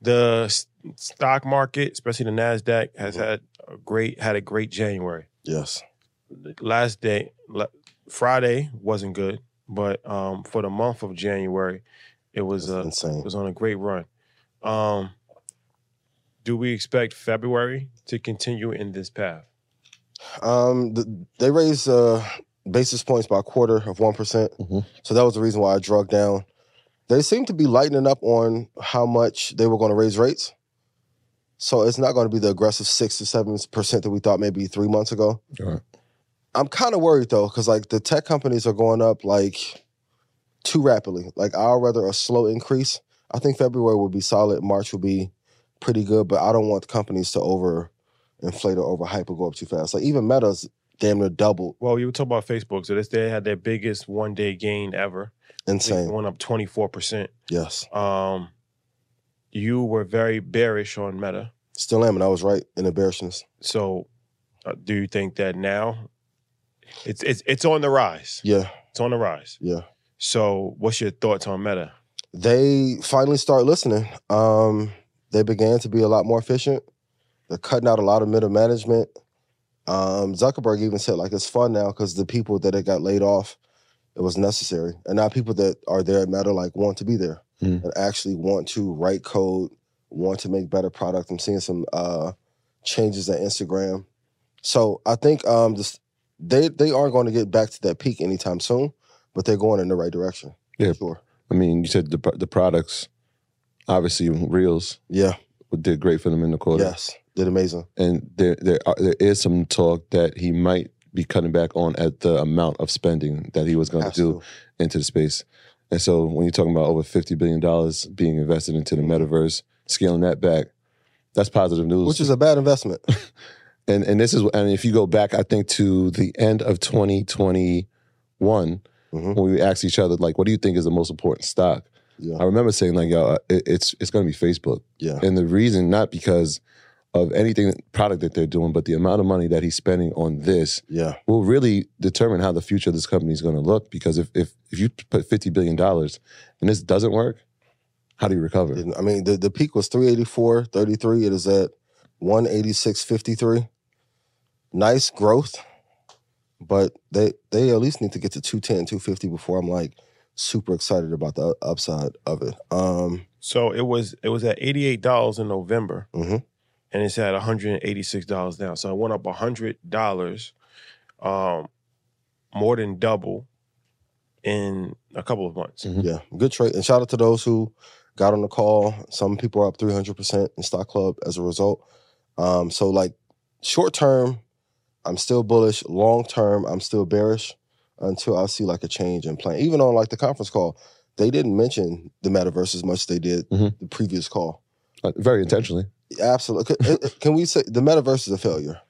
The stock market, especially the Nasdaq, has had a great had a great January. Yes. Last day, Friday wasn't good, but um, for the month of January, it was uh, insane. It was on a great run. Um, do we expect February to continue in this path? Um, the, they raised uh, basis points by a quarter of one Mm-hmm. So that was the reason why I drug down. They seem to be lightening up on how much they were going to raise rates. So it's not going to be the aggressive six to seven percent that we thought maybe three months ago. Right. I'm kind of worried though, because like the tech companies are going up like too rapidly. Like I'd rather a slow increase. I think February will be solid. March will be pretty good, but I don't want companies to over inflate or overhype or go up too fast. Like even Meta's damn near doubled. Well, you were talking about Facebook. So this they had their biggest one day gain ever. Insane. It went up twenty four percent. Yes. Um, you were very bearish on Meta. Still am, and I was right in the bearishness. So, uh, do you think that now it's it's it's on the rise? Yeah. It's on the rise. Yeah. So, what's your thoughts on Meta? They finally start listening. Um, they began to be a lot more efficient. They're cutting out a lot of middle management. Um, Zuckerberg even said like it's fun now because the people that got laid off, it was necessary, and now people that are there at Meta like want to be there Mm. and actually want to write code, want to make better product. I'm seeing some uh, changes at Instagram, so I think um, this, they they aren't going to get back to that peak anytime soon, but they're going in the right direction. Yeah. Sure. I mean, you said the the products, obviously Reels, Yeah. did great for them in the quarter. Yes, did amazing. and there there are, there is some talk that he might be cutting back on at the amount of spending that he was going to do into the space. And so when you're talking about over fifty billion dollars being invested into the mm-hmm. metaverse, scaling that back, that's positive news. Which is a bad investment. and and this is and if you go back, I think to the end of 2021, Mm-hmm. when we asked each other like, "What do you think is the most important stock?" Yeah. I remember saying like, "Yo, uh, it, it's it's going to be Facebook." Yeah. And the reason not because of anything product that they're doing, but the amount of money that he's spending on this Yeah. will really determine how the future of this company is going to look. Because if if if you put fifty billion dollars and this doesn't work, how do you recover? I mean, the, the peak was 384.33. It is at 186.53. Nice growth, but they they at least need to get to 210, 250 before I'm like super excited about the upside of it. Um, So it was it was at eighty eight dollars in November, Mhm. And it's at one hundred and eighty six dollars now. So it went up hundred dollars, um, more than double in a couple of months. Yeah, good trade. And shout out to those who got on the call. Some people are up 300% in Stock Club as a result. Um, so, like, short term, I'm still bullish. Long term, I'm still bearish until I see like a change in plan. Even on like the conference call, they didn't mention the metaverse as much as they did Mhm. the previous call. Uh, very intentionally. Absolutely. Can, can we say the metaverse is a failure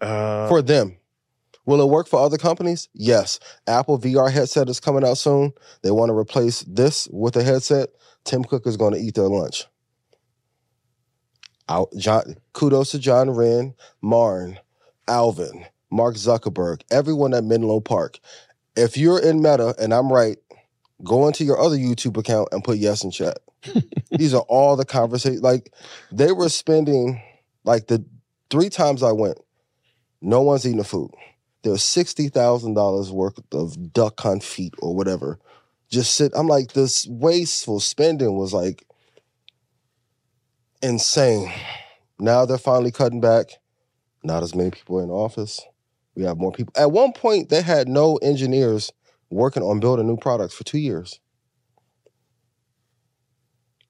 Uh, for them? Will it work for other companies? Yes. Apple VR headset is coming out soon. They want to replace this with a headset. Tim Cook is going to eat their lunch. Out, John, kudos to John Wren, Marn, Alvin, Mark Zuckerberg, everyone at Menlo Park. If you're in Meta and I'm right, go into your other YouTube account and put yes in chat. These are all the conversations. Like they were spending like the three times I went, no one's eating the food. There was sixty thousand dollars worth of duck confit or whatever. Just sit. I'm like, this wasteful spending was like insane. Now they're finally cutting back. Not as many people in office. We have more people. At one point, they had no engineers working on building new products for two years.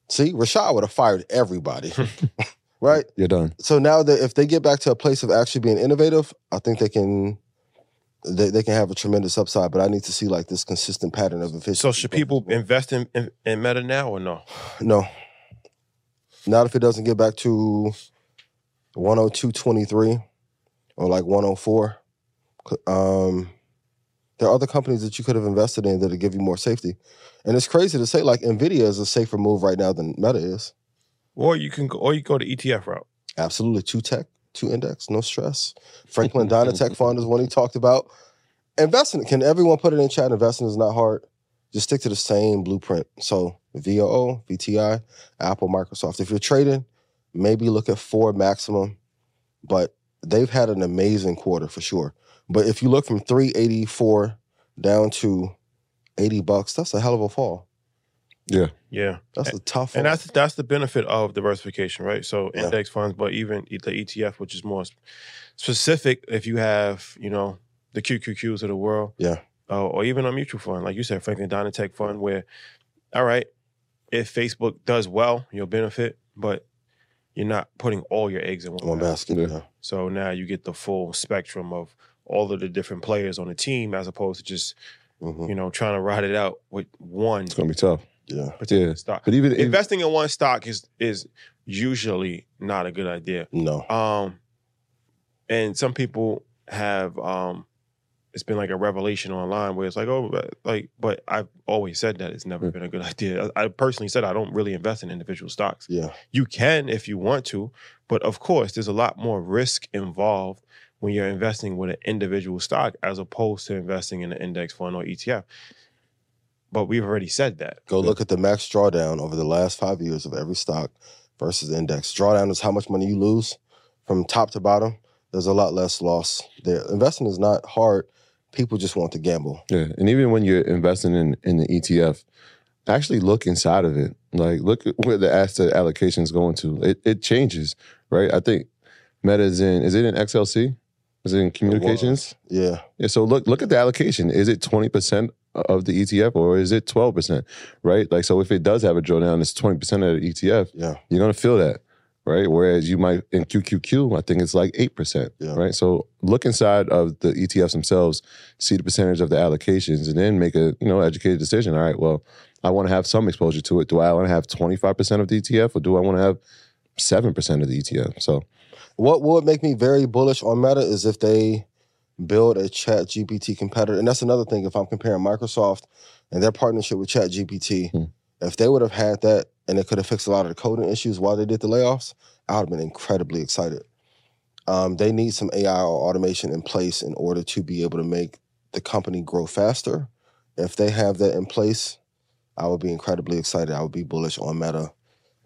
See, Rashad would have fired everybody, right? You're done. So now that if they get back to a place of actually being innovative, I think they can they, they can have a tremendous upside. But I need to see like this consistent pattern of efficiency. So should people invest in, in, in Meta now or no? No. Not if it doesn't get back to 102.23 or like 104. Um, there are other companies that you could have invested in that'll give you more safety. And it's crazy to say like Nvidia is a safer move right now than Meta is. Or you can go, or you go to ETF route. Absolutely. Two tech, two index, no stress. Franklin Dynatech Fund is one he talked about. Investing, can everyone put it in chat? Investing is not hard. Just stick to the same blueprint. So VOO, VTI, Apple, Microsoft. If you're trading, maybe look at four maximum, but they've had an amazing quarter for sure. But if you look from 384 down to 80 bucks, that's a hell of a fall. Yeah. Yeah. That's a tough And fall. that's that's the benefit of diversification, right? So Yeah. index funds, but even the ETF, which is more specific, if you have, you know, the QQQs of the world, Yeah. uh, or even a mutual fund, like you said, Franklin Dynatech Fund, where, all right, if Facebook does well, you'll benefit, but you're not putting all your eggs in one, one basket. basket. Yeah. Yeah. So now you get the full spectrum of all of the different players on the team, as opposed to just Mhm. you know trying to ride it out with one It's gonna be tough. Yeah. Yeah. stock. But even Investing in one stock is is usually not a good idea. No. Um, and some people have um, it's been like a revelation online where it's like, oh, but- like, but I've always said that it's never been a good idea. I I personally said I don't really invest in individual stocks. Yeah. You can if you want to, but of course, there's a lot more risk involved when you're investing with an individual stock as opposed to investing in an index fund or ETF. But we've already said that. Go look at the max drawdown over the last five years of every stock versus the index. Drawdown is how much money you lose from top to bottom. There's a lot less loss there. Investing is not hard. People just want to gamble. Yeah, and even when you're investing in in the ETF, actually look inside of it. Like look at where the asset allocation is going to. It it changes, right? I think Meta is in. Is it in XLC? Is it in communications? Yeah. Yeah. So look look at the allocation. Is it twenty percent of the ETF or is it twelve percent? Right. Like so, if it does have a drawdown, it's twenty percent of the ETF. Yeah. You're gonna feel that, right? Whereas you might in QQQ, I think it's like eight percent, Yeah. right? So look inside of the ETFs themselves, see the percentage of the allocations, and then make a you know educated decision. All right, well, I want to have some exposure to it. Do I want to have twenty five percent of the ETF, or do I want to have seven percent of the ETF? So What would make me very bullish on Meta is if they build a Chat GPT competitor. And that's another thing. If I'm comparing Microsoft and their partnership with Chat GPT, Hmm. if they would have had that and it could have fixed a lot of the coding issues while they did the layoffs, I would have been incredibly excited. Um, they need some AI or automation in place in order to be able to make the company grow faster. If they have that in place, I would be incredibly excited. I would be bullish on Meta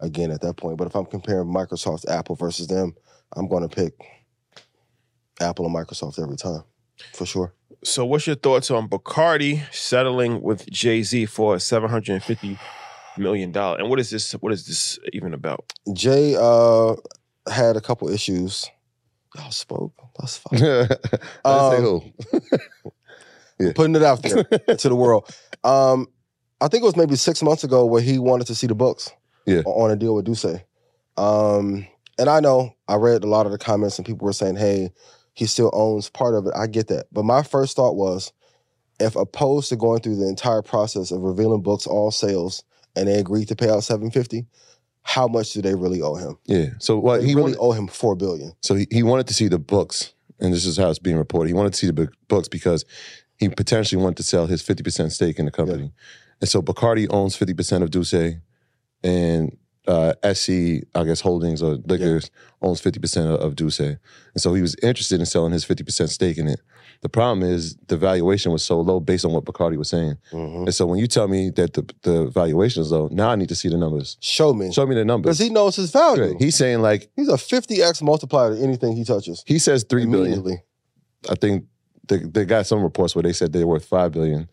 again at that point. But if I'm comparing Microsoft, Apple versus them, I'm going to pick Apple and Microsoft every time, for sure. So, what's your thoughts on Bacardi settling with Jay Z for seven hundred and fifty million dollars? And what is this? What is this even about? Jay uh, had a couple issues. Y'all spoke. That's fine. I didn't say Um, who. Yeah. Putting it out there to the world. Um, I think it was maybe six months ago where he wanted to see the books. Yeah. On a deal with D'Ussé. Um, and I know I read a lot of the comments and people were saying, "Hey, he still owns part of it." I get that, but my first thought was, if opposed to going through the entire process of revealing books, all sales, and they agreed to pay out seven fifty, how much do they really owe him? Yeah. So what he really wanted, owe him four billion. so he, he wanted to see the books, and this is how it's being reported. He wanted to see the books because he potentially wanted to sell his fifty percent stake in the company, and so Bacardi owns fifty percent of D'Ussé, and uh, SC, I guess Holdings or Liquors owns fifty percent of, of D'Ussé, and so he was interested in selling his fifty percent stake in it. The problem is the valuation was so low based on what Bacardi was saying, Mhm. and so when you tell me that the the valuation is low, now I need to see the numbers. Show me, Show me the numbers. because he knows his value. Right. He's saying like He's a fifty x multiplier to anything he touches. he says three billion. I think they, they got some reports where they said they're worth five billion.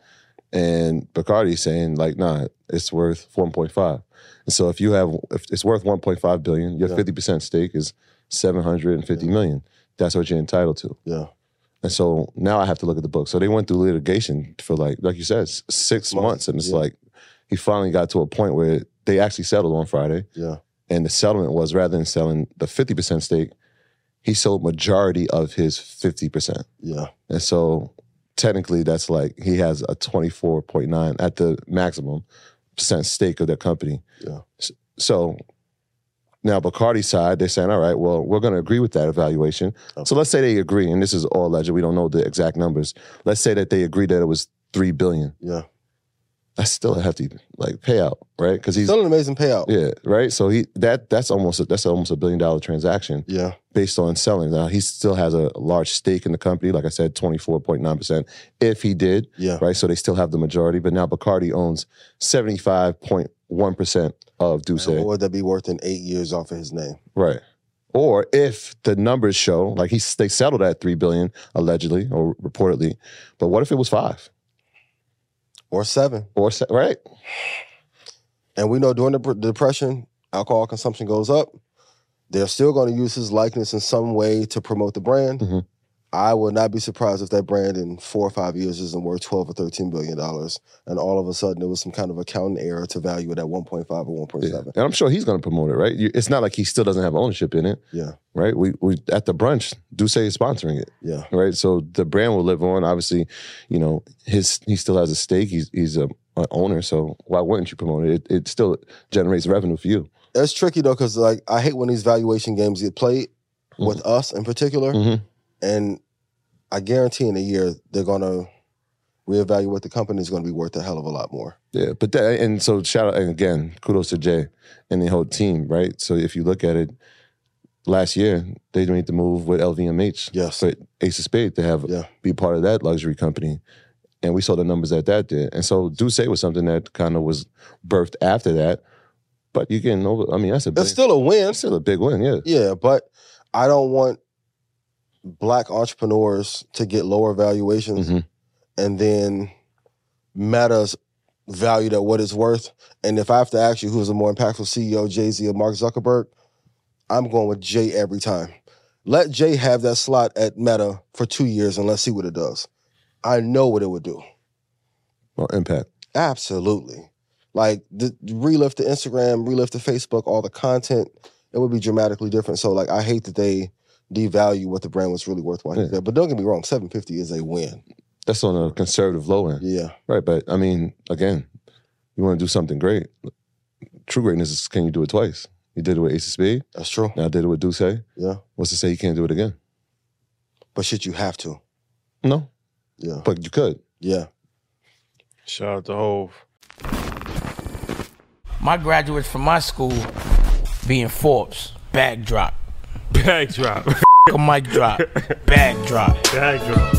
And Bacardi's saying like, nah, it's worth 1.5. And so if you have, if it's worth 1.5 billion, your Yeah. 50% stake is 750 million. That's what you're entitled to. Yeah. And so now I have to look at the book. So they went through litigation for like, like you said, six Months, months. And it's yeah. like, he finally got to a point where they actually settled on Friday. Yeah. And the settlement was rather than selling the 50% stake, he sold majority of his 50%. Yeah. And so technically that's like he has a 24.9 at the maximum percent stake of their company. Yeah. So now Bacardi's side, they're saying, all right, well, we're going to agree with that evaluation. So let's say they agree, and this is all alleged. We don't know the exact numbers. Let's say that they agree that it was three billion. Yeah. That's still a hefty like payout, right? Because he's Still an amazing payout. yeah, right. So he that that's almost a, that's almost a billion dollar transaction Yeah. based on selling. Now he still has a large stake in the company, like I said, twenty four point nine percent. If he did, Yeah. right? So they still have the majority, but now Bacardi owns seventy five point one percent of D'Ussé, What would that be worth in eight years off of his name? right? Or if the numbers show, like he they settled at three billion allegedly or reportedly, but what if it was five Or seven. or se- right? And we know during the pr- depression, alcohol consumption goes up. They're still going to use his likeness in some way to promote the brand. Mhm. I would not be surprised if that brand in four or five years isn't worth twelve or thirteen billion dollars, and all of a sudden there was some kind of accounting error to value it at one point five or one point Yeah. And I'm sure he's going to promote it, right? You- It's not like he still doesn't have ownership in it, Yeah, right? We we at the brunch, D'Ussé is sponsoring it. yeah, right? So the brand will live on. Obviously, you know, his he still has a stake. He's he's a, an owner, so why wouldn't you promote it? it? It still generates revenue for you. That's tricky though because like I hate when these valuation games get played with us in particular, Mhm. And I guarantee in a year they're going to reevaluate the company is going to be worth a hell of a lot more. Yeah, but that and so shout out and again, kudos to Jay and the whole team, right? So if you look at it, last year they made the move with LVMH, Yes. for Ace of Spade to have Yeah. be part of that luxury company. And we saw the numbers that that did. And so D'Ussé was something that kind of was birthed after that. But you getting over, I mean, that's a big, It's still a win. that's still a big win, yeah. Yeah, but I don't want black entrepreneurs to get lower valuations Mhm. and then Meta's valued at what it's worth. And if I have to ask you who's a more impactful CEO, Jay Z or Mark Zuckerberg, I'm going with Jay every time. Let Jay have that slot at Meta for two years and let's see what it does. I know what it would do. Well, impact. Absolutely. Like the relift to Instagram, relift the Facebook, all the content, it would be dramatically different. So like I hate that they devalue what the brand was really worth while Yeah. there. But don't get me wrong, 750 is a win. That's on a conservative low end. Yeah. Right. But I mean, again, you want to do something great. True greatness is can you do it twice? You did it with Ace of Spade. That's true. Now I did it with D'Ussé. Yeah. What's to say you can't do it again? But shit, you have to. No. Yeah. But you could. Yeah. Shout out to Hov. My graduates from my school being Forbes, bag drop. Bag drop. A mic drop, Backdrop. drop.